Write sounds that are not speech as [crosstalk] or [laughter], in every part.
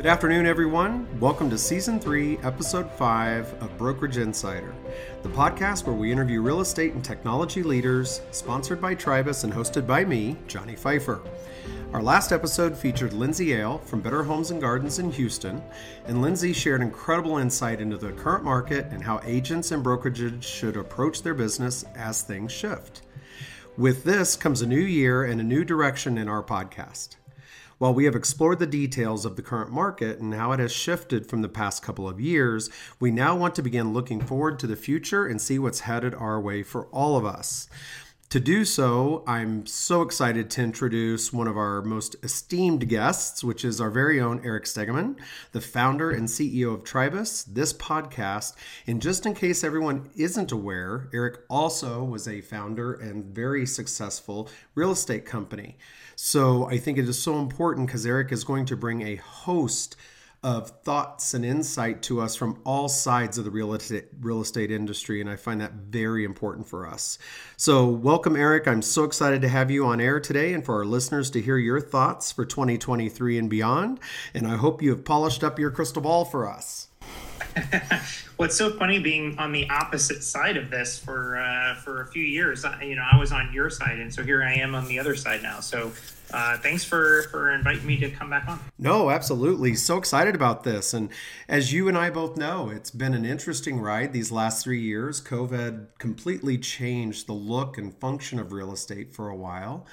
Good afternoon, everyone. Welcome to Season 3, Episode 5 of Brokerage Insider, the podcast where we interview real estate and technology leaders, sponsored by Tribus and hosted by me, Johnny Pfeiffer. Our last episode featured Lindsay Ale from Better Homes and Gardens in Houston, and Lindsay shared incredible insight into the current market and how agents and brokerages should approach their business as things shift. With this comes a new year and a new direction in our podcast. While we have explored the details of the current market and how it has shifted from the past couple of years, we now want to begin looking forward to the future and see what's headed our way for all of us. To do so, I'm so excited to introduce one of our most esteemed guests, which is our very own Eric Stegeman, the founder and CEO of Tribus, this podcast. And just in case everyone isn't aware, Eric also was a founder and very successful real estate company. So I think it is so important because Eric is going to bring a host of thoughts and insight to us from all sides of the real estate, real estate industry. And I find that very important for us. So, welcome, Eric. I'm so excited to have you on air today and for our listeners to hear your thoughts for 2023 and beyond. And I hope you have polished up your crystal ball for us. [laughs] What's so funny being on the opposite side of this for uh, for a few years? You know, I was on your side, and so here I am on the other side now. So, uh, thanks for for inviting me to come back on. No, absolutely. So excited about this, and as you and I both know, it's been an interesting ride these last three years. COVID completely changed the look and function of real estate for a while.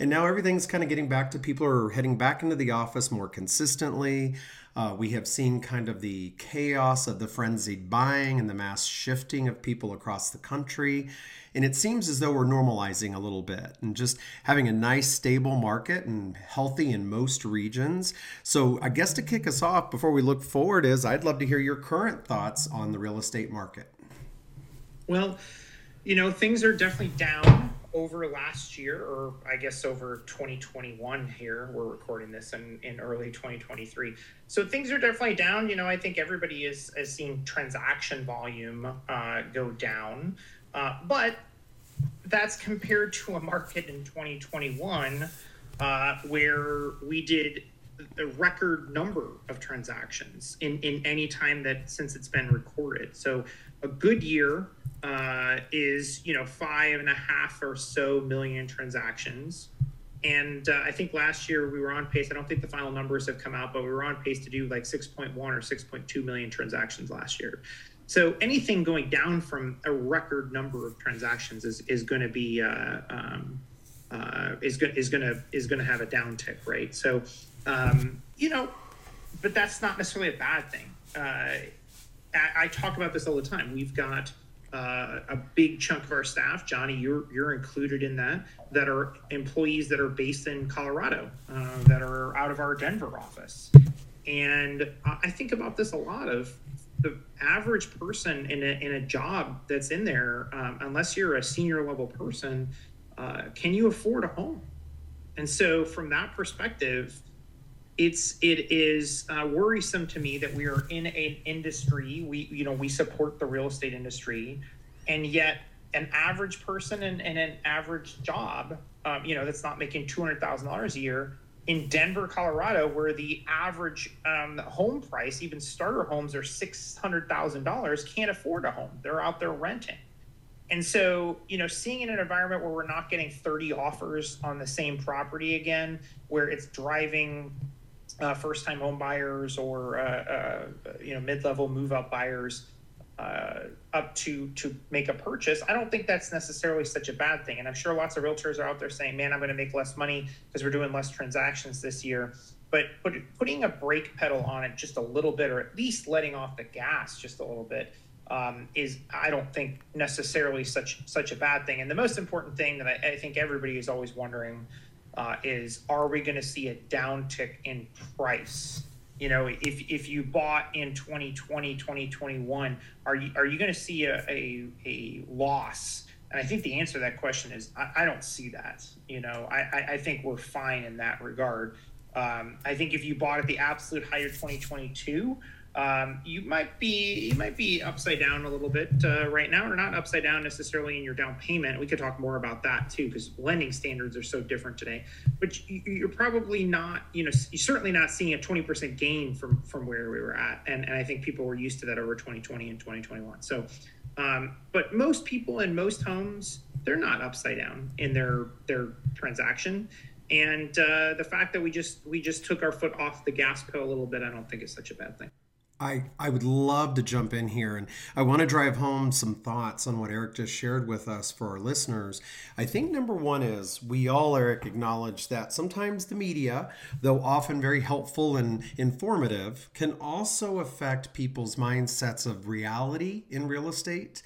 And now everything's kind of getting back to people are heading back into the office more consistently. Uh, we have seen kind of the chaos of the frenzied buying and the mass shifting of people across the country. And it seems as though we're normalizing a little bit and just having a nice, stable market and healthy in most regions. So, I guess to kick us off before we look forward, is I'd love to hear your current thoughts on the real estate market. Well, you know, things are definitely down over last year, or I guess over 2021 here. We're recording this in, in early 2023. So things are definitely down. You know, I think everybody is, is seeing transaction volume uh, go down. Uh, but that's compared to a market in 2021 uh, where we did the record number of transactions in, in any time that since it's been recorded. So a good year uh, is you know five and a half or so million transactions. And uh, I think last year we were on pace. I don't think the final numbers have come out, but we were on pace to do like 6.1 or 6.2 million transactions last year. So anything going down from a record number of transactions is, is going to be uh, um, uh, is going is going to is going to have a downtick, right? So um, you know, but that's not necessarily a bad thing. Uh, I, I, talk about this all the time. We've got uh, a big chunk of our staff, Johnny, you're you're included in that, that are employees that are based in Colorado, uh, that are out of our Denver office, and I think about this a lot of the average person in a, in a job that's in there, um, unless you're a senior level person, uh, can you afford a home? And so, from that perspective, it's it is uh, worrisome to me that we are in an industry we you know we support the real estate industry and yet an average person in an average job um, you know that's not making $200000 a year in denver colorado where the average um, home price even starter homes are $600000 can't afford a home. They're out there renting. And so you know seeing in an environment where we're not getting 30 offers on the same property again where it's driving uh, first time home buyers or uh, uh, you know mid level move up buyers uh, up to to make a purchase. I don't think that's necessarily such a bad thing. And I'm sure lots of realtors are out there saying, "Man, I'm going to make less money because we're doing less transactions this year." But put, putting a brake pedal on it just a little bit, or at least letting off the gas just a little bit, um, is I don't think necessarily such such a bad thing. And the most important thing that I, I think everybody is always wondering uh, is are we going to see a downtick in price? You know, if, if you bought in 2020, 2021, are you, are you going to see a, a, a loss? And I think the answer to that question is I, I don't see that. You know, I, I think we're fine in that regard. Um, I think if you bought at the absolute height of 2022, um, you might be you might be upside down a little bit uh, right now, or not upside down necessarily in your down payment. We could talk more about that too, because lending standards are so different today. But you, are probably not, you know, you're certainly not seeing a 20% gain from from where we were at, and and I think people were used to that over 2020 and 2021. So, um, but most people in most homes, they're not upside down in their their transaction and uh, the fact that we just we just took our foot off the gas pedal a little bit, I don't think is such a bad thing. I, I would love to jump in here and I want to drive home some thoughts on what Eric just shared with us for our listeners. I think number one is we all, Eric, acknowledge that sometimes the media, though often very helpful and informative, can also affect people's mindsets of reality in real estate.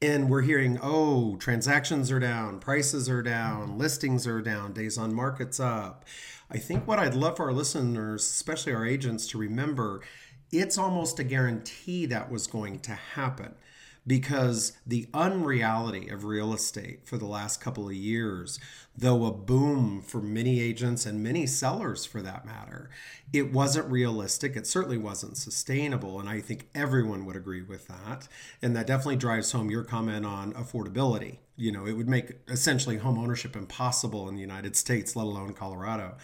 And we're hearing, oh, transactions are down, prices are down, listings are down, days on markets up. I think what I'd love for our listeners, especially our agents, to remember it's almost a guarantee that was going to happen because the unreality of real estate for the last couple of years, though a boom for many agents and many sellers for that matter, it wasn't realistic. It certainly wasn't sustainable. And I think everyone would agree with that. And that definitely drives home your comment on affordability. You know, it would make essentially home ownership impossible in the United States, let alone Colorado.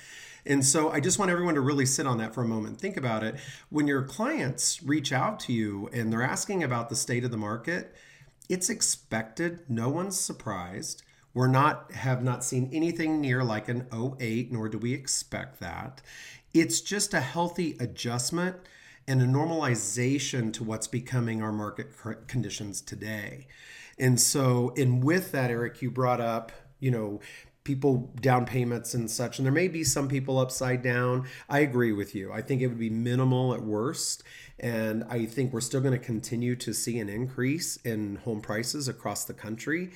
And so I just want everyone to really sit on that for a moment. Think about it. When your clients reach out to you and they're asking about the state of the market, it's expected. No one's surprised. We're not have not seen anything near like an 08, nor do we expect that. It's just a healthy adjustment and a normalization to what's becoming our market conditions today. And so, and with that, Eric, you brought up, you know, people down payments and such and there may be some people upside down i agree with you i think it would be minimal at worst and i think we're still going to continue to see an increase in home prices across the country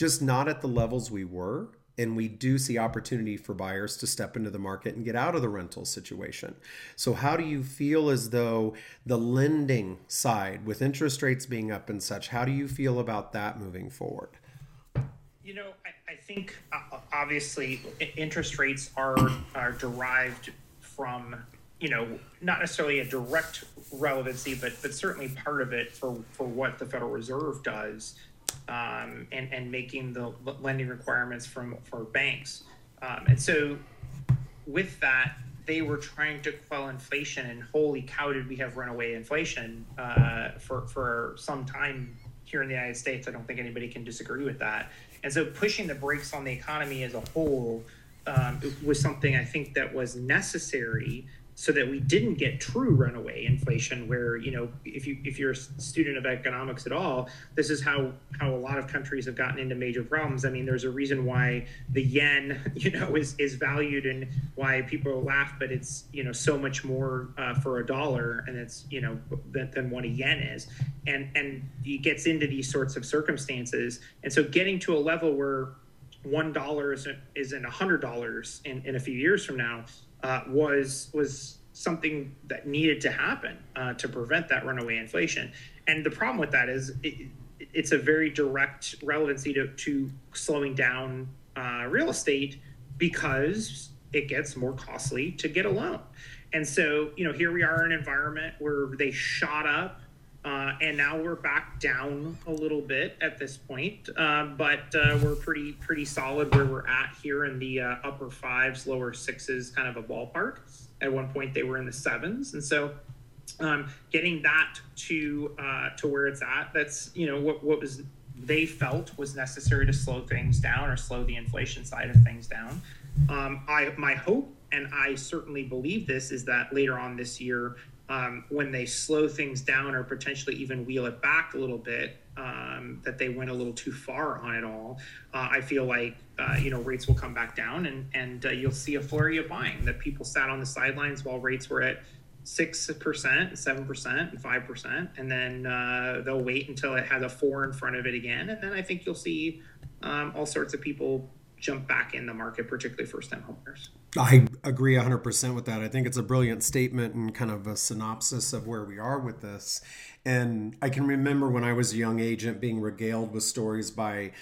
just not at the levels we were and we do see opportunity for buyers to step into the market and get out of the rental situation. So, how do you feel as though the lending side, with interest rates being up and such, how do you feel about that moving forward? You know, I, I think uh, obviously interest rates are are derived from you know not necessarily a direct relevancy, but but certainly part of it for for what the Federal Reserve does, um, and and making the lending requirements from for banks, um, and so with that they were trying to quell inflation and holy cow did we have runaway inflation uh, for for some time here in the United States. I don't think anybody can disagree with that. And so pushing the brakes on the economy as a whole um, was something I think that was necessary so that we didn't get true runaway inflation where you know if you if you're a student of economics at all this is how how a lot of countries have gotten into major problems. I mean there's a reason why the yen [laughs] you know is is valued and why people laugh but it's you know so much more uh, for a dollar and it's you know than, than what a yen is. And and it gets into these sorts of circumstances. And so getting to a level where one dollar isn't isn't a hundred dollars in, in a few years from now uh, was was something that needed to happen uh, to prevent that runaway inflation. And the problem with that is it, it's a very direct relevancy to, to slowing down uh, real estate because it gets more costly to get a loan. And so, you know, here we are in an environment where they shot up uh, and now we're back down a little bit at this point, uh, but uh, we're pretty pretty solid where we're at here in the uh, upper fives, lower sixes, kind of a ballpark. At one point, they were in the sevens, and so um, getting that to uh, to where it's at, that's you know what what was they felt was necessary to slow things down or slow the inflation side of things down. Um, I my hope and I certainly believe this is that later on this year um, when they slow things down or potentially even wheel it back a little bit, um, that they went a little too far on it all. Uh, I feel like uh, you know rates will come back down, and and uh, you'll see a flurry of buying. That people sat on the sidelines while rates were at six percent, seven percent, and five percent, and then uh, they'll wait until it has a four in front of it again, and then I think you'll see um, all sorts of people jump back in the market, particularly first-time homeowners. I agree 100% with that. I think it's a brilliant statement and kind of a synopsis of where we are with this. And I can remember when I was a young agent being regaled with stories by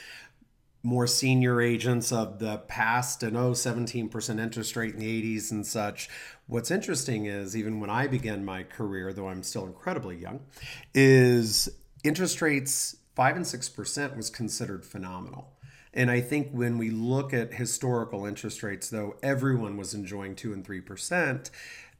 more senior agents of the past and oh 17% interest rate in the 80s and such what's interesting is even when i began my career though i'm still incredibly young is interest rates 5 and 6% was considered phenomenal and I think when we look at historical interest rates, though everyone was enjoying two and three percent,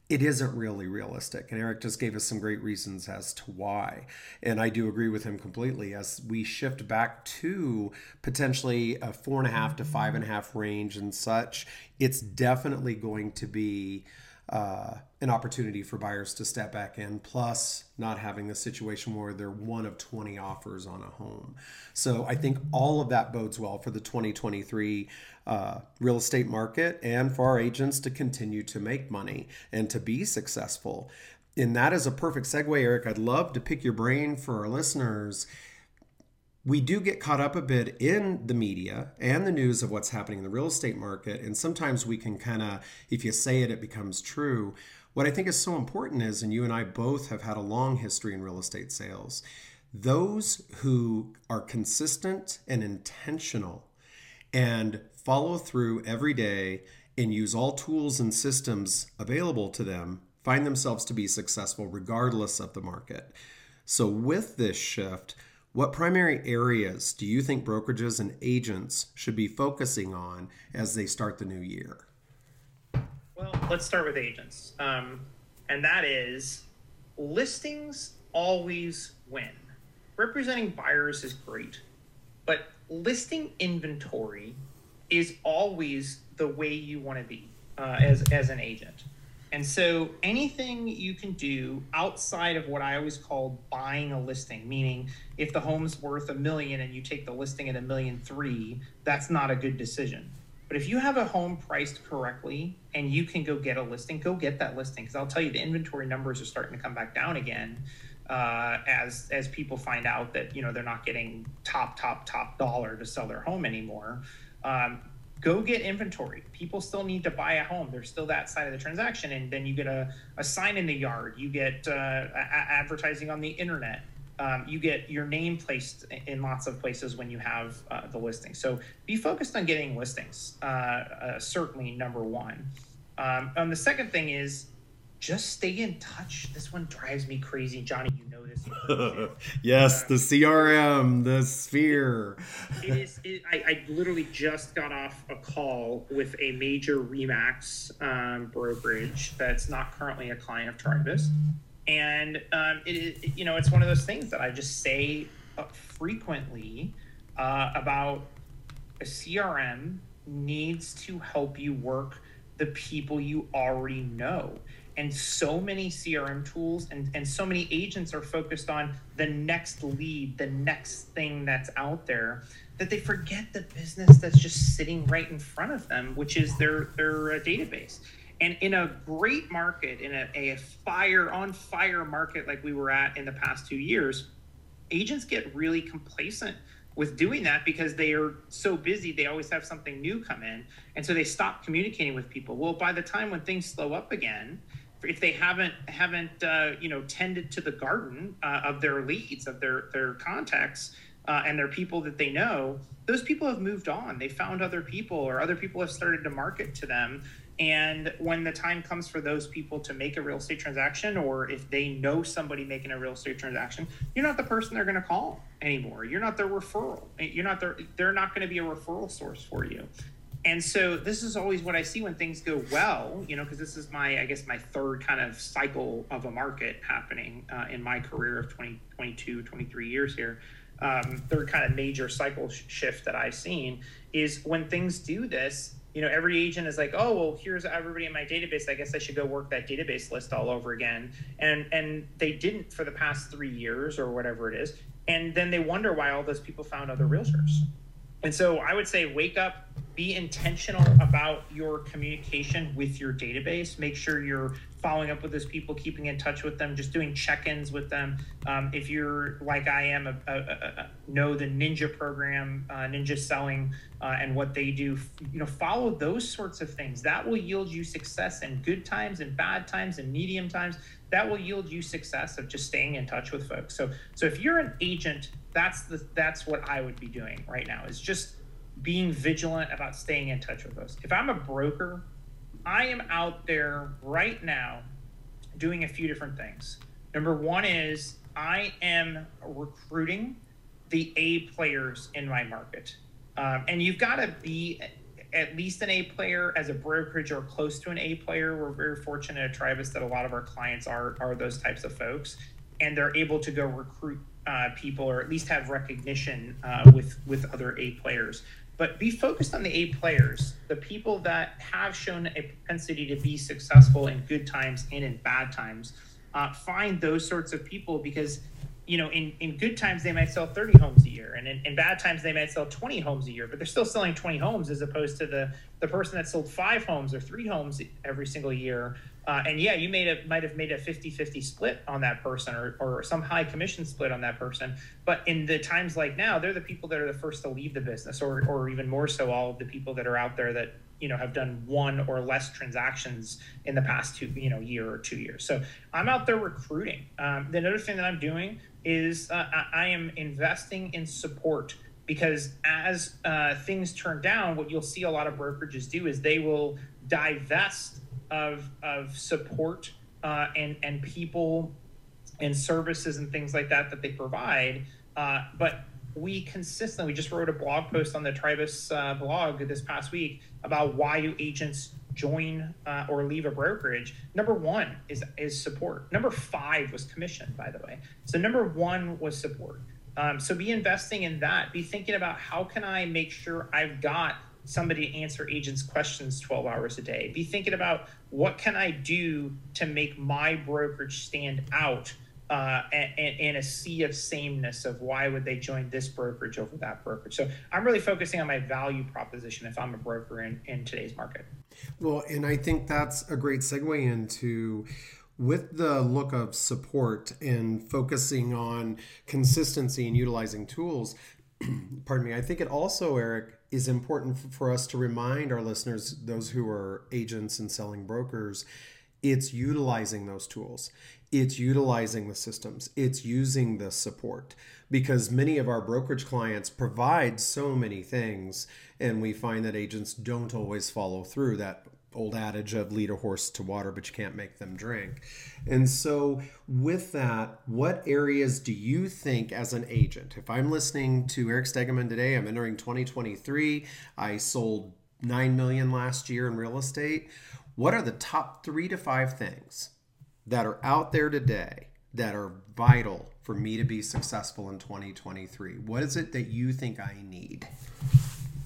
it isn't really realistic. And Eric just gave us some great reasons as to why. And I do agree with him completely. As we shift back to potentially a four and a half to five and a half range and such, it's definitely going to be uh, an opportunity for buyers to step back in, plus not having the situation where they're one of 20 offers on a home. So I think all of that bodes well for the 2023 uh, real estate market and for our agents to continue to make money and to be successful. And that is a perfect segue, Eric. I'd love to pick your brain for our listeners we do get caught up a bit in the media and the news of what's happening in the real estate market. And sometimes we can kind of, if you say it, it becomes true. What I think is so important is, and you and I both have had a long history in real estate sales, those who are consistent and intentional and follow through every day and use all tools and systems available to them find themselves to be successful regardless of the market. So, with this shift, what primary areas do you think brokerages and agents should be focusing on as they start the new year? Well, let's start with agents. Um, and that is listings always win. Representing buyers is great, but listing inventory is always the way you want to be uh, as, as an agent. And so anything you can do outside of what I always call buying a listing, meaning if the home's worth a million and you take the listing at a million three, that's not a good decision. But if you have a home priced correctly and you can go get a listing, go get that listing. Because I'll tell you, the inventory numbers are starting to come back down again uh, as as people find out that you know they're not getting top top top dollar to sell their home anymore. Um, go get inventory. People still need to buy a home. There's still that side of the transaction. And then you get a, a sign in the yard, you get uh, a- advertising on the internet. Um, you get your name placed in lots of places when you have uh, the listing. So be focused on getting listings, uh, uh certainly number one. Um, and the second thing is just stay in touch. This one drives me crazy, Johnny. You know this. [laughs] yes, the CRM, the Sphere. it is. It, I, I, literally just got off a call with a major Remax um, brokerage that's not currently a client of Tribus, and um, it is. You know, it's one of those things that I just say uh, frequently uh, about a CRM needs to help you work the people you already know and so many crm tools and, and so many agents are focused on the next lead the next thing that's out there that they forget the business that's just sitting right in front of them which is their their uh, database. And in a great market in a, a fire on fire market like we were at in the past two years agents get really complacent with doing that because they are so busy they always have something new come in. And so they stop communicating with people. Well by the time when things slow up again if they haven't haven't uh, you know tended to the garden uh, of their leads of their their contacts uh, and their people that they know those people have moved on. They found other people or other people have started to market to them. And when the time comes for those people to make a real estate transaction or if they know somebody making a real estate transaction you're not the person they're going to call anymore. You're not their referral. You're not their they're not going to be a referral source for you and so this is always what I see when things go well, you know, because this is my, I guess, my third kind of cycle of a market happening uh, in my career of 20, 22, 23 years here. Um, third kind of major cycle sh- shift that I've seen is when things do this, you know, every agent is like, oh, well, here's everybody in my database. I guess I should go work that database list all over again. And and they didn't for the past three years or whatever it is. And then they wonder why all those people found other realtors. And so I would say wake up, be intentional about your communication with your database. Make sure you're following up with those people, keeping in touch with them, just doing check-ins with them. Um, if you're like I am, a, a, a, know the Ninja program, uh, Ninja Selling, uh, and what they do. You know, follow those sorts of things. That will yield you success in good times, and bad times, and medium times. That will yield you success of just staying in touch with folks. So, so if you're an agent, that's the that's what I would be doing right now. Is just being vigilant about staying in touch with those. If I'm a broker, I am out there right now doing a few different things. Number one is I am recruiting the A players in my market. Um, and you've got to be at least an A player as a brokerage or close to an A player. We're very fortunate at Tribus that a lot of our clients are, are those types of folks. And they're able to go recruit uh, people or at least have recognition uh, with, with other A players but be focused on the A players, the people that have shown a propensity to be successful in good times and in bad times. Uh, find those sorts of people because you know in, in good times they might sell 30 homes a year and in, in bad times they might sell 20 homes a year but they're still selling 20 homes as opposed to the the person that sold five homes or three homes every single year uh, and yeah, you made a might have made a 50-50 split on that person or, or some high commission split on that person. But in the times like now, they're the people that are the first to leave the business, or or even more so, all of the people that are out there that you know have done one or less transactions in the past two you know year or two years. So I'm out there recruiting. Um, the other thing that I'm doing is uh, I am investing in support because as uh, things turn down, what you'll see a lot of brokerages do is they will divest of of support uh, and and people and services and things like that that they provide. Uh, but we consistently we just wrote a blog post on the Tribus uh, blog this past week about why do agents join uh, or leave a brokerage. Number one is is support. Number five was commission, by the way. So number one was support. Um, so be investing in that. Be thinking about how can I make sure I've got somebody to answer agents' questions 12 hours a day. Be thinking about what can I do to make my brokerage stand out uh, and, in a sea of sameness of why would they join this brokerage over that brokerage. So I'm really focusing on my value proposition if I'm a broker in, in today's market. Well, and I think that's a great segue into with the look of support and focusing on consistency and utilizing tools. [clears throat] pardon me. I think it also, Eric, is important for us to remind our listeners, those who are agents and selling brokers, it's utilizing those tools. It's utilizing the systems. It's using the support because many of our brokerage clients provide so many things, and we find that agents don't always follow through. That old adage of lead a horse to water, but you can't make them drink. And so, with that, what areas do you think as an agent? If I'm listening to Eric Stegeman today, I'm entering 2023, I sold 9 million last year in real estate. What are the top three to five things that are out there today that are vital for me to be successful in 2023? What is it that you think I need?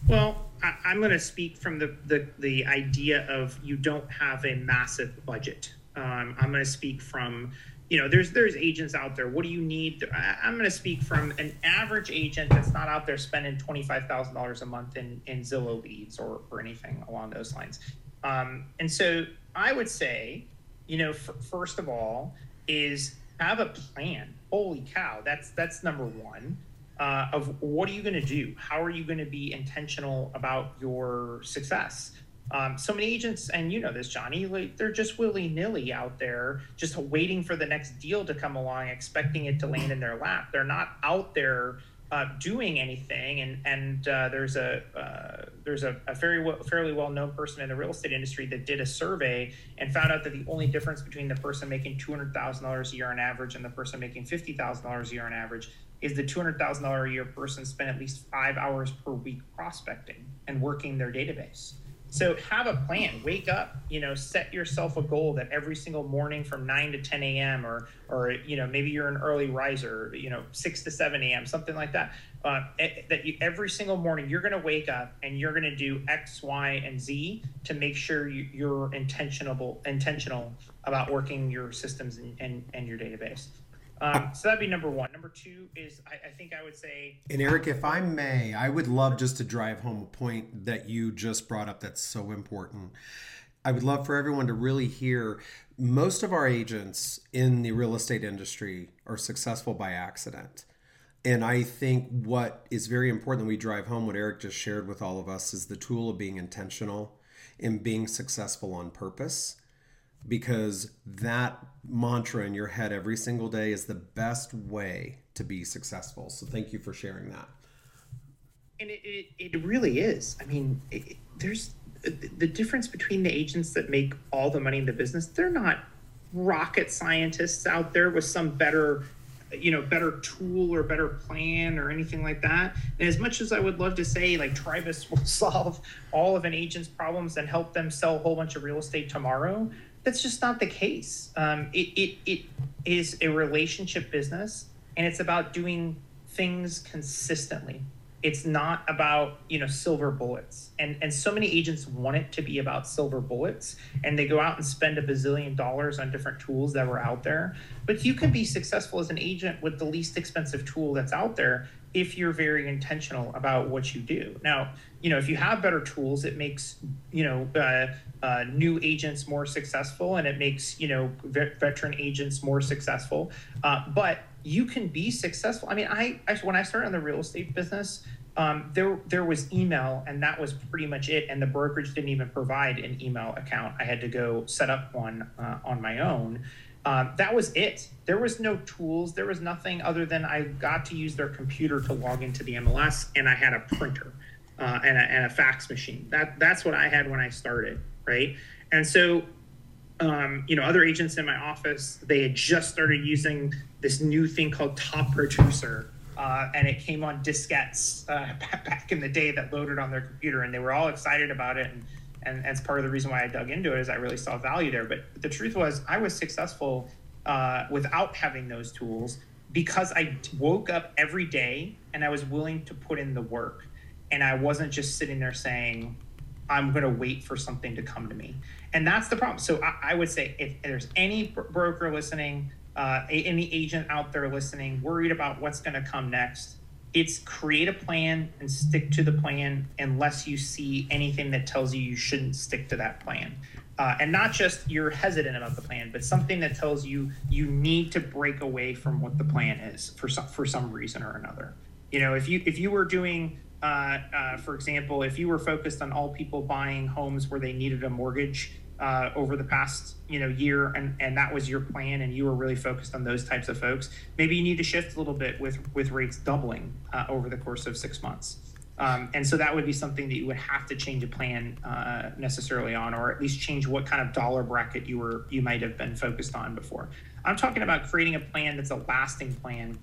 Well, I, am going to speak from the, the, the idea of you don't have a massive budget. Um, I'm going to speak from, you know, there's there's agents out there. What do you need? I, I'm going to speak from an average agent that's not out there spending twenty five thousand dollars a month in in Zillow leads or or anything along those lines. Um, and so I would say, you know, f- first of all, is have a plan. Holy cow, that's that's number one uh, of what are you going to do? How are you going to be intentional about your success? Um, so many agents, and you know this, Johnny, like they're just willy nilly out there, just waiting for the next deal to come along, expecting it to land in their lap. They're not out there uh, doing anything. And and uh, there's a uh, there's a, a very well, fairly well known person in the real estate industry that did a survey and found out that the only difference between the person making two hundred thousand dollars a year on average and the person making fifty thousand dollars a year on average is the $200,000 a year person spend at least five hours per week prospecting and working their database. So have a plan. Wake up. You know, set yourself a goal that every single morning from nine to ten a.m. or or you know maybe you're an early riser. You know, six to seven a.m. Something like that. Uh, that you, every single morning you're going to wake up and you're going to do X, Y, and Z to make sure you, you're intentional intentional about working your systems and, and, and your database. Um, so that'd be number one. Number two is I, I, think I would say. And Eric, if I may, I would love just to drive home a point that you just brought up that's so important. I would love for everyone to really hear most of our agents in the real estate industry are successful by accident. And I think what is very important that we drive home, what Eric just shared with all of us, is the tool of being intentional and being successful on purpose because that mantra in your head every single day is the best way to be successful. So thank you for sharing that. and it, it, it really is. I mean, it, there's the difference between the agents that make all the money in the business. They're not rocket scientists out there with some better you know better tool or better plan or anything like that and as much as i would love to say like tribus [laughs] will solve all of an agent's problems and help them sell a whole bunch of real estate tomorrow that's just not the case. Um, it, it, it is a relationship business and it's about doing things consistently. It's not about you know silver bullets. And and so many agents want it to be about silver bullets and they go out and spend a bazillion dollars on different tools that were out there. But you can be successful as an agent with the least expensive tool that's out there if you're very intentional about what you do. Now you know if you have better tools it makes you know uh, uh, new agents more successful and it makes you know veteran agents more successful uh, but you can be successful. I mean, I, I when I started in the real estate business, um, there there was email, and that was pretty much it. And the brokerage didn't even provide an email account. I had to go set up one uh, on my own. Um, that was it. There was no tools. There was nothing other than I got to use their computer to log into the MLS, and I had a printer uh, and, a, and a fax machine. That that's what I had when I started, right? And so um, you know, other agents in my office, they had just started using this new thing called Top Producer. Uh, and it came on diskettes uh, [laughs] back in the day that loaded on their computer, and they were all excited about it. And, and, and part of the reason why I dug into it is I really saw value there. But the truth was, I was successful uh, without having those tools because I woke up every day and I was willing to put in the work. And I wasn't just sitting there saying, I'm going to wait for something to come to me. And that's the problem. So I, I would say if there's any broker listening, uh, any agent out there listening, worried about what's going to come next, it's create a plan and stick to the plan unless you see anything that tells you you shouldn't stick to that plan. Uh, and not just you're hesitant about the plan, but something that tells you you need to break away from what the plan is for some for some reason or another. You know, if you if you were doing uh, uh, for example, if you were focused on all people buying homes where they needed a mortgage uh, over the past you know year, and and that was your plan, and you were really focused on those types of folks, maybe you need to shift a little bit with with rates doubling uh, over the course of six months. Um, and so that would be something that you would have to change a plan necessarily on, or at least change what kind of dollar bracket you were you might have been focused on before. I'm talking about creating a plan that's a lasting plan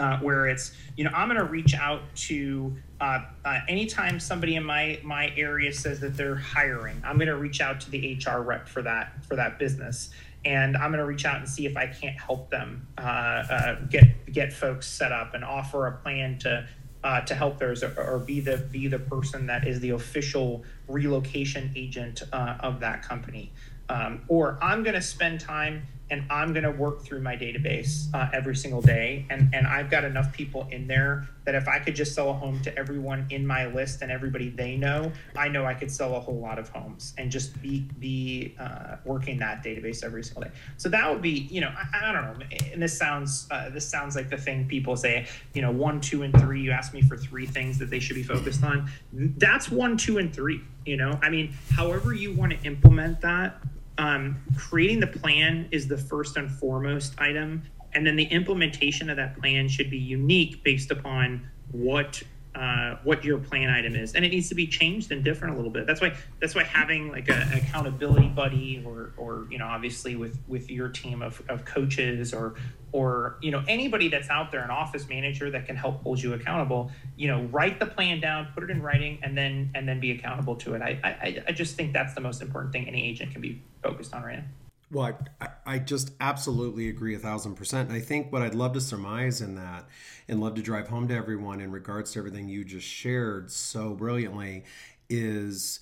uh, where it's you know i'm going to reach out to uh, uh, anytime somebody in my my area says that they're hiring i'm going to reach out to the hr rep for that for that business. And i'm going to reach out and see if i can't help them uh, uh, get get folks set up and offer a plan to uh, to help theirs or, or, be the be the person that is the official relocation agent of that company. Um, or i'm going to spend time and I'm going to work through my database uh, every single day. And, and I've got enough people in there that if I could just sell a home to everyone in my list and everybody they know, I know I could sell a whole lot of homes and just be be uh, working that database every single day. So that would be, you know, I, I don't know. And this sounds uh, this sounds like the thing people say, you know, one, two, and three. You ask me for three things that they should be focused on. That's one, two, and three. You know, I mean, however you want to implement that um, creating the plan is the first and foremost item. And then the implementation of that plan should be unique based upon what uh, what your plan item is, and it needs to be changed and different a little bit. That's why that's why having like an accountability buddy, or or you know, obviously with with your team of, of coaches, or or you know anybody that's out there, an office manager that can help hold you accountable. You know, write the plan down, put it in writing, and then and then be accountable to it. I I, I just think that's the most important thing any agent can be focused on right now. Well, I, I just absolutely agree a thousand percent. I think what I'd love to surmise in that and love to drive home to everyone in regards to everything you just shared so brilliantly is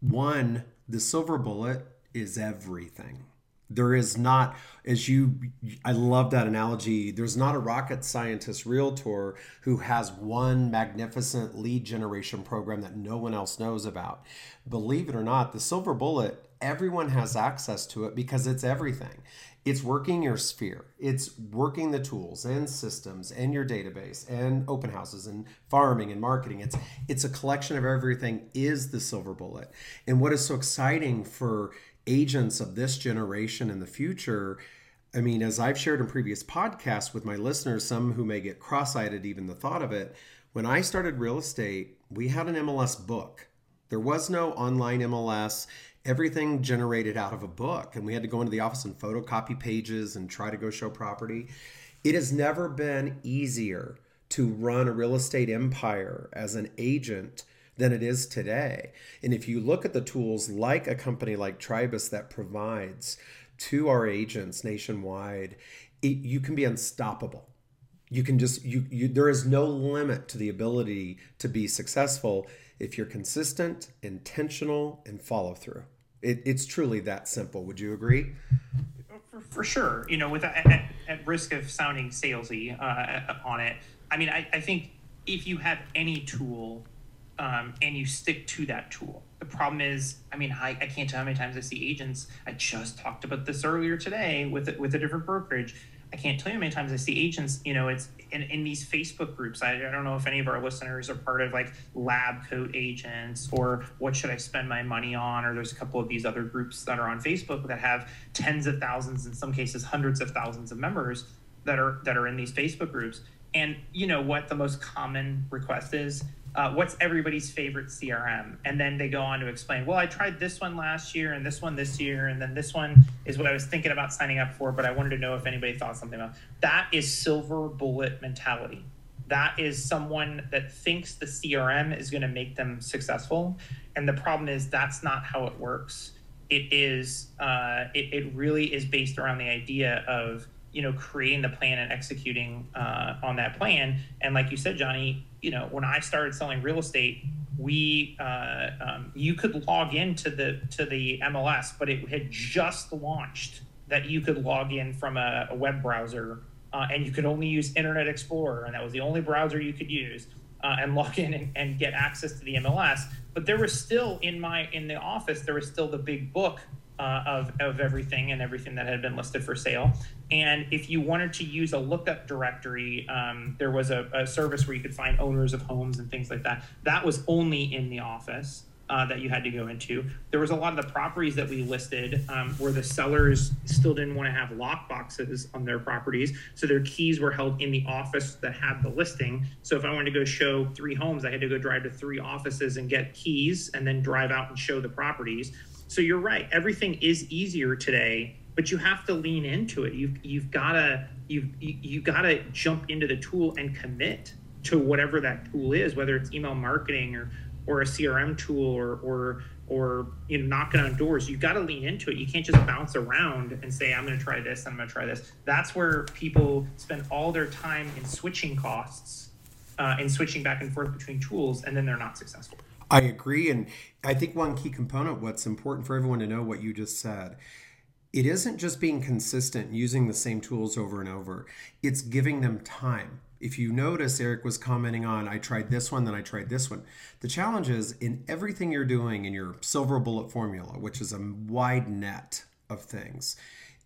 one, the silver bullet is everything. There is not, as you, I love that analogy. There's not a rocket scientist realtor who has one magnificent lead generation program that no one else knows about. Believe it or not, the silver bullet everyone has access to it because it's everything. It's working your sphere. It's working the tools and systems and your database and open houses and farming and marketing. It's it's a collection of everything is the silver bullet. And what is so exciting for agents of this generation in the future I mean, as I've shared in previous podcasts with my listeners, some who may get cross eyed at even the thought of it, When I started real estate, we had an MLS book. There was no online MLS. Everything generated out of a book, and we had to go into the office and photocopy pages and try to go show property. It has never been easier to run a real estate empire as an agent than it is today. And if you look at the tools like a company like Tribus that provides to our agents nationwide, it, you can be unstoppable. You can just you, you there is no limit to the ability to be successful if you're consistent, intentional, and follow through. It, it's truly that simple. Would you agree? For, for sure. You know, with at, at risk of sounding salesy uh, on it, I mean, I, I think if you have any tool um, and you stick to that tool. The problem is, I mean, I, I can't tell how many times I see agents. I just talked about this earlier today with with a different brokerage. I can't tell you how many times I see agents. You know, it's in, in these Facebook groups. I, I don't know if any of our listeners are part of like lab coat agents or what should I spend my money on, or there's a couple of these other groups that are on Facebook that have tens of thousands, in some cases hundreds of thousands of members that are that are in these Facebook groups. And you know what the most common request is? uh, what's everybody's favorite CRM? And then they go on to explain, well, I tried this one last year and this one this year, and then this one is what I was thinking about signing up for, but I wanted to know if anybody thought something about. That is silver bullet mentality. That is someone that thinks the CRM is going to make them successful, and the problem is that's not how it works. It is. Uh, it, it really is based around the idea of you know creating the plan and executing uh, on that plan. And like you said johnny you know when i started selling real estate we uh, um, you could log into the to the mls but it had just launched that you could log in from a, a web browser uh, and you could only use internet explorer and that was the only browser you could use uh, and log in and, and get access to the mls but there was still in my in the office there was still the big book uh, of, of everything and everything that had been listed for sale. And if you wanted to use a lookup directory, um, there was a, a, service where you could find owners of homes and things like that. That was only in the office. Uh, that you had to go into. There was a lot of the properties that we listed um, where the sellers still didn't want to have lock boxes on their properties, so their keys were held in the office that had the listing. So if I wanted to go show three homes, I had to go drive to three offices and get keys, and then drive out and show the properties. So you're right. Everything is easier today, but you have to lean into it. You've you've gotta you've you, gotta jump into the tool and commit to whatever that tool is, whether it's email marketing or or a CRM tool or or or you know knocking on doors. You've got to lean into it. You can't just bounce around and say I'm going to try this. I'm going to try this. That's where people spend all their time in switching costs uh, and switching back and forth between tools, and then they're not successful. I agree. And I think one key component, what's important for everyone to know what you just said, it isn't just being consistent using the same tools over and over, it's giving them time. If you notice, Eric was commenting on, I tried this one, then I tried this one. The challenge is in everything you're doing in your silver bullet formula, which is a wide net of things,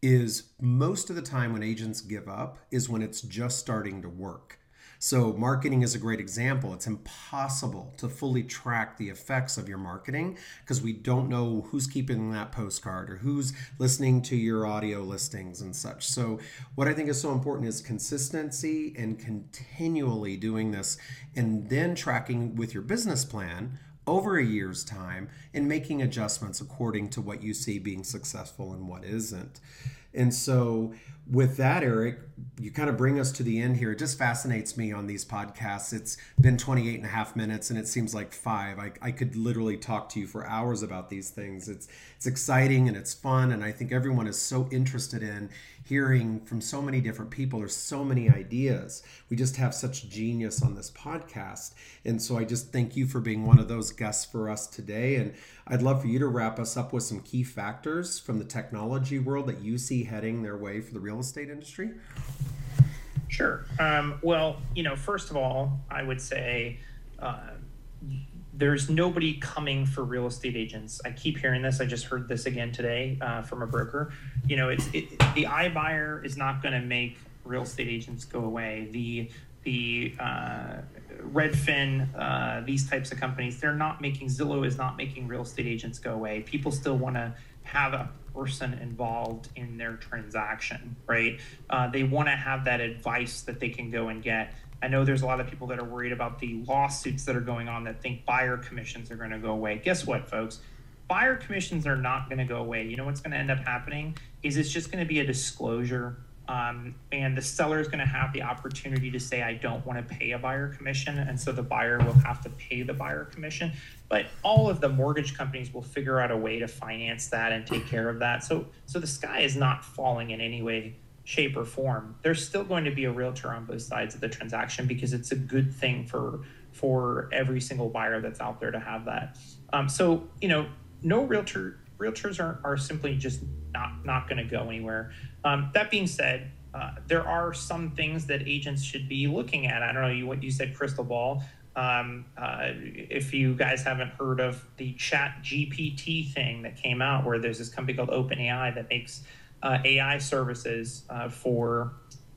is most of the time when agents give up is when it's just starting to work. So, marketing is a great example. It's impossible to fully track the effects of your marketing because we don't know who's keeping that postcard or who's listening to your audio listings and such. So, what I think is so important is consistency and continually doing this and then tracking with your business plan over a year's time and making adjustments according to what you see being successful and what isn't. And so, with that, Eric, you kind of bring us to the end here. It just fascinates me on these podcasts. It's been 28 and a half minutes and it seems like five. I, I could literally talk to you for hours about these things. It's it's exciting and it's fun. And I think everyone is so interested in hearing from so many different people. There's so many ideas. We just have such genius on this podcast. And so I just thank you for being one of those guests for us today. And I'd love for you to wrap us up with some key factors from the technology world that you see heading their way for the real estate industry. Sure. Um, well, you know, first of all, I would say uh, there's nobody coming for real estate agents. I keep hearing this. I just heard this again today uh, from a broker. You know, it's it, the iBuyer is not going to make real estate agents go away. The the uh, Redfin, uh, these types of companies, they're not making Zillow is not making real estate agents go away. People still want to have a person involved in their transaction, right? Uh, they want to have that advice that they can go and get I know there's a lot of people that are worried about the lawsuits that are going on that think buyer commissions are going to go away. Guess what, folks? Buyer commissions are not going to go away. You know what's going to end up happening is it's just going to be a disclosure um, and the seller is going to have the opportunity to say, I don't want to pay a buyer commission. And so the buyer will have to pay the buyer commission. But all of the mortgage companies will figure out a way to finance that and take care of that. So, so the sky is not falling in any way, shape, or form. There's still going to be a realtor on both sides of the transaction because it's a good thing for for every single buyer that's out there to have that. Um, so, you know, no realtor realtors are, are simply just not not going to go anywhere. Um, that being said, uh, there are some things that agents should be looking at. I don't know you, what you said, crystal ball. Um, uh, if you guys haven't heard of the Chat GPT thing that came out, where there's this company called OpenAI that makes uh, AI services uh, for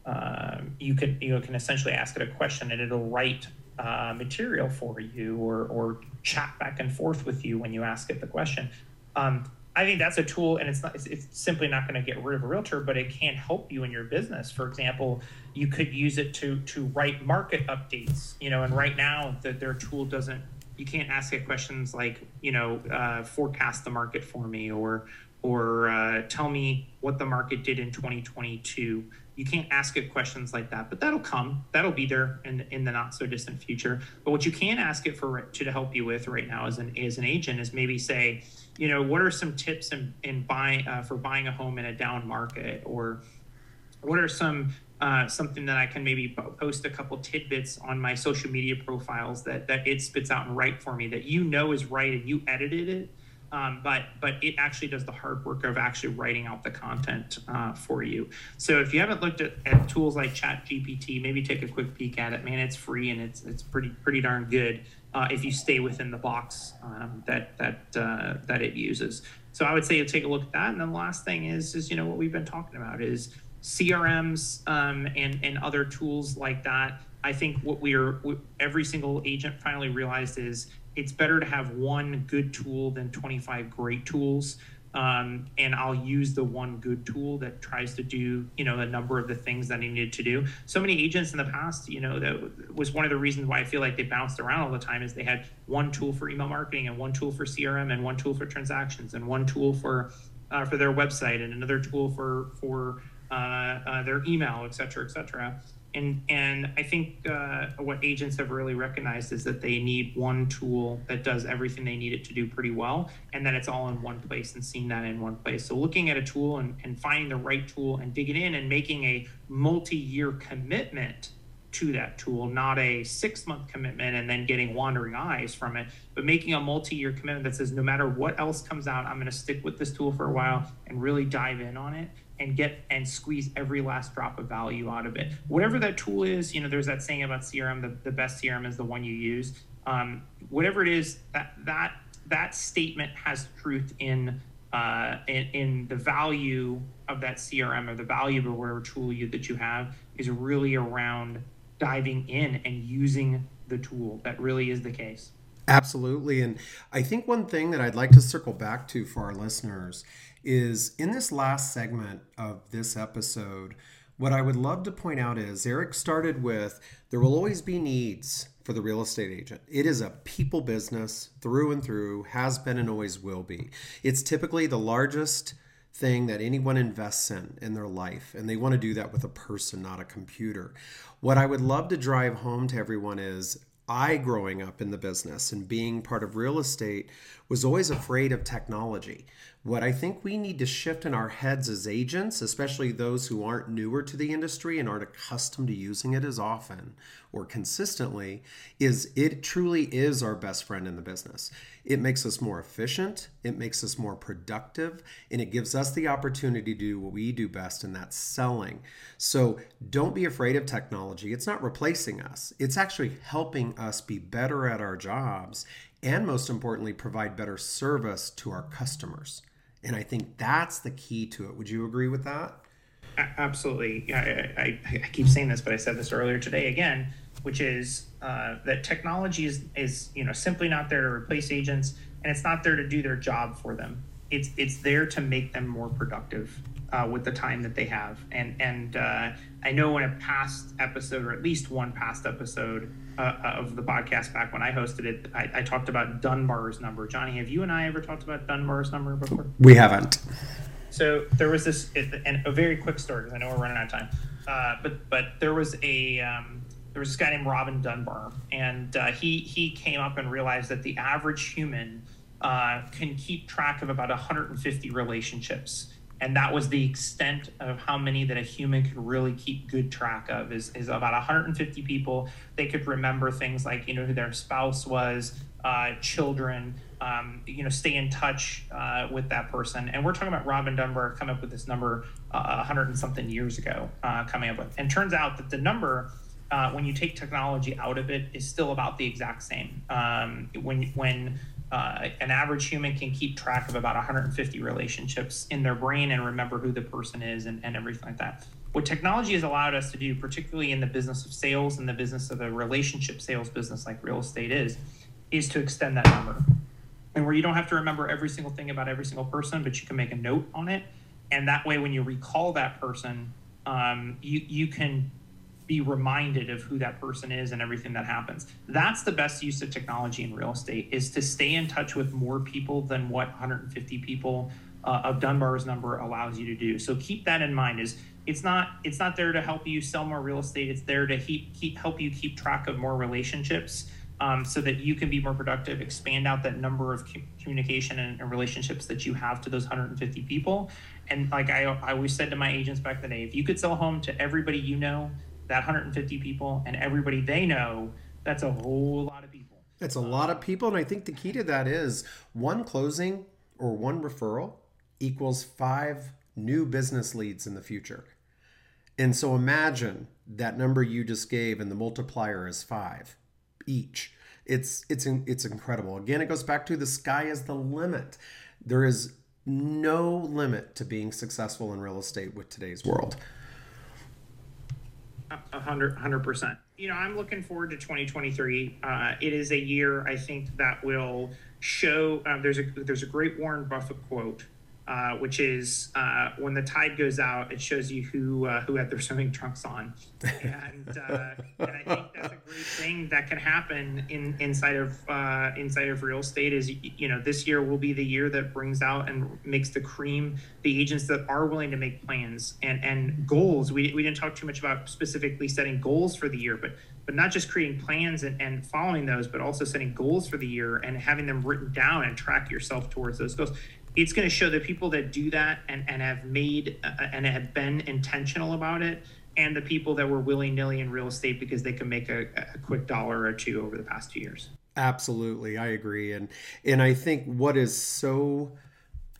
um, you can you can essentially ask it a question and it'll write uh, material for you or or chat back and forth with you when you ask it the question. Um, I think that's a tool, and it's not. It's, it's simply not going to get rid of a realtor, but it can help you in your business. For example, you could use it to to write market updates. You know, and right now the, their tool doesn't. You can't ask it questions like, you know, uh, forecast the market for me, or or uh, tell me what the market did in 2022. You can't ask it questions like that, but that'll come. That'll be there in in the not so distant future. But what you can ask it for to help you with right now as an as an agent is maybe say you know, what are some tips in, in buying uh, for buying a home in a down market, or what are some uh, something that I can maybe post a couple tidbits on my social media profiles that that it spits out and right for me that you know is right and you edited it, um, but but it actually does the hard work of actually writing out the content uh, for you. So if you haven't looked at, at tools like ChatGPT, maybe take a quick peek at it. Man, it's free and it's it's pretty pretty darn good uh, if you stay within the box um, that that uh, that it uses. So I would say you take a look at that. And then the last thing is is you know what we've been talking about is CRMs um, and and other tools like that. I think what we are every single agent finally realized is it's better to have one good tool than 25 great tools um, and I'll use the one good tool that tries to do, you know, a number of the things that I needed to do. So many agents in the past, you know, that was one of the reasons why I feel like they bounced around all the time is they had one tool for email marketing and one tool for CRM and one tool for transactions and one tool for uh, for their website and another tool for for uh, uh, their email, et cetera, et cetera and and I think uh, what agents have really recognized is that they need one tool that does everything they need it to do pretty well, and that it's all in one place and seeing that in one place. So looking at a tool and, and finding the right tool and digging in and making a multi-year commitment to that tool, not a six-month commitment and then getting wandering eyes from it, but making a multi-year commitment that says no matter what else comes out, I'm going to stick with this tool for a while and really dive in on it and get and squeeze every last drop of value out of it. Whatever that tool is, you know, there's that saying about CRM, the, the best CRM is the one you use. Um, whatever it is, that that that statement has truth in, uh, in in the value of that CRM or the value of whatever tool you that you have is really around diving in and using the tool. That really is the case. Absolutely. And I think one thing that I'd like to circle back to for our listeners is in this last segment of this episode, what I would love to point out is Eric started with there will always be needs for the real estate agent. It is a people business through and through, has been and always will be. It's typically the largest thing that anyone invests in in their life, and they want to do that with a person, not a computer. What I would love to drive home to everyone is I, growing up in the business and being part of real estate, was always afraid of technology. What I think we need to shift in our heads as agents, especially those who aren't newer to the industry and aren't accustomed to using it as often or consistently, is it truly is our best friend in the business. It makes us more efficient, it makes us more productive, and it gives us the opportunity to do what we do best, and that's selling. So don't be afraid of technology. It's not replacing us, it's actually helping us be better at our jobs and most importantly, provide better service to our customers. And I think that's the key to it. Would you agree with that? Absolutely. I, I, I keep saying this, but I said this earlier today again, which is uh, that technology is, is you know simply not there to replace agents, and it's not there to do their job for them. it's it's there to make them more productive uh, with the time that they have. And and uh, I know in a past episode, or at least one past episode uh, of the podcast back when I hosted it, I, I, talked about Dunbar's number. Johnny, have you and I ever talked about Dunbar's number before? We haven't. So there was this, and a very quick story because I know we're running out of time. Uh, but but there was a um, there was this guy named Robin Dunbar, and uh, he he came up and realized that the average human uh, can keep track of about 150 relationships and that was the extent of how many that a human could really keep good track of is, is about 150 people. They could remember things like you know who their spouse was uh, children um, you know stay in touch uh, with that person. And we're talking about robin dunbar coming up with this number uh, 100 and something years ago uh, coming up with. And turns out that the number uh, when you take technology out of it is still about the exact same. Um, when when uh, an average human can keep track of about 150 relationships in their brain and remember who the person is and, and everything like that. What technology has allowed us to do, particularly in the business of sales and the business of a relationship sales business like real estate is, is to extend that number. And where you don't have to remember every single thing about every single person, but you can make a note on it. And that way, when you recall that person, um, you, you can be reminded of who that person is and everything that happens. That's the best use of technology in real estate is to stay in touch with more people than what 150 people uh, of Dunbar's number allows you to do. So keep that in mind is it's not it's not there to help you sell more real estate. It's there to keep, keep help you keep track of more relationships um, so that you can be more productive, expand out that number of communication and, and, relationships that you have to those 150 people. And like I, I always said to my agents back in the day, if you could sell home to everybody you know, that 150 people and everybody they know, that's a whole lot of people. It's a lot of people. And I think the key to that is one closing or one referral equals five new business leads in the future. And so imagine that number you just gave and the multiplier is five each. It's it's it's incredible. Again, it goes back to the sky is the limit. There is no limit to being successful in real estate with today's world. A hundred percent. You know, I'm looking forward to 2023. Uh, it is a year I think that will show. Uh, there's a there's a great Warren Buffett quote uh, which is uh, when the tide goes out, it shows you who uh, who had their swimming trunks on, and, uh, and I think that's a great thing that can happen in inside of uh, inside of real estate. Is you know this year will be the year that brings out and makes the cream the agents that are willing to make plans and and goals. We we didn't talk too much about specifically setting goals for the year, but but not just creating plans and, and following those, but also setting goals for the year and having them written down and track yourself towards those goals it's going to show the people that do that and, and have made uh, and have been intentional about it and the people that were willy-nilly in real estate because they can make a, a quick dollar or two over the past two years. Absolutely i agree. And and i think what is so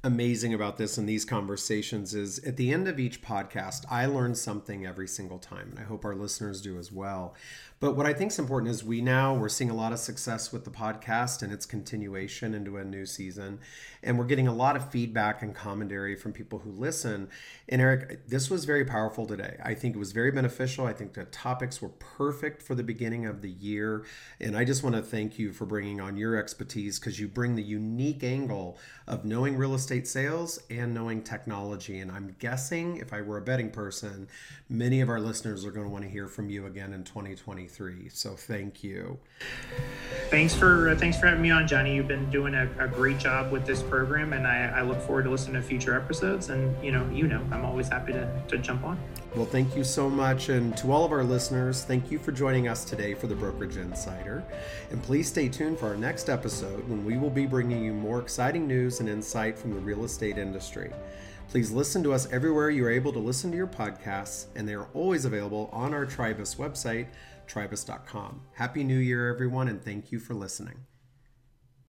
amazing about this and these conversations is at the end of each podcast i learn something every single time and i hope our listeners do as well but what I think is important is we now we're seeing a lot of success with the podcast and its continuation into a new season, and we're getting a lot of feedback and commentary from people who listen. And Eric, this was very powerful today. I think it was very beneficial. I think the topics were perfect for the beginning of the year, and I just want to thank you for bringing on your expertise because you bring the unique angle of knowing real estate sales and knowing technology. And I'm guessing, if I were a betting person, many of our listeners are going to want to hear from you again in 2023. So thank you. Thanks for uh, thanks for having me on, Johnny. You've been doing a, a great job with this program, and I, I, look forward to listening to future episodes. And you know, you know, I'm always happy to, to jump on. Well, thank you so much, and to all of our listeners, thank you for joining us today for the Brokerage Insider. And please stay tuned for our next episode when we will be bringing you more exciting news and insight from the real estate industry. Please listen to us everywhere you are able to listen to your podcasts, and they are always available on our Tribus website, tribus.com. Happy New Year, everyone, and thank you for listening.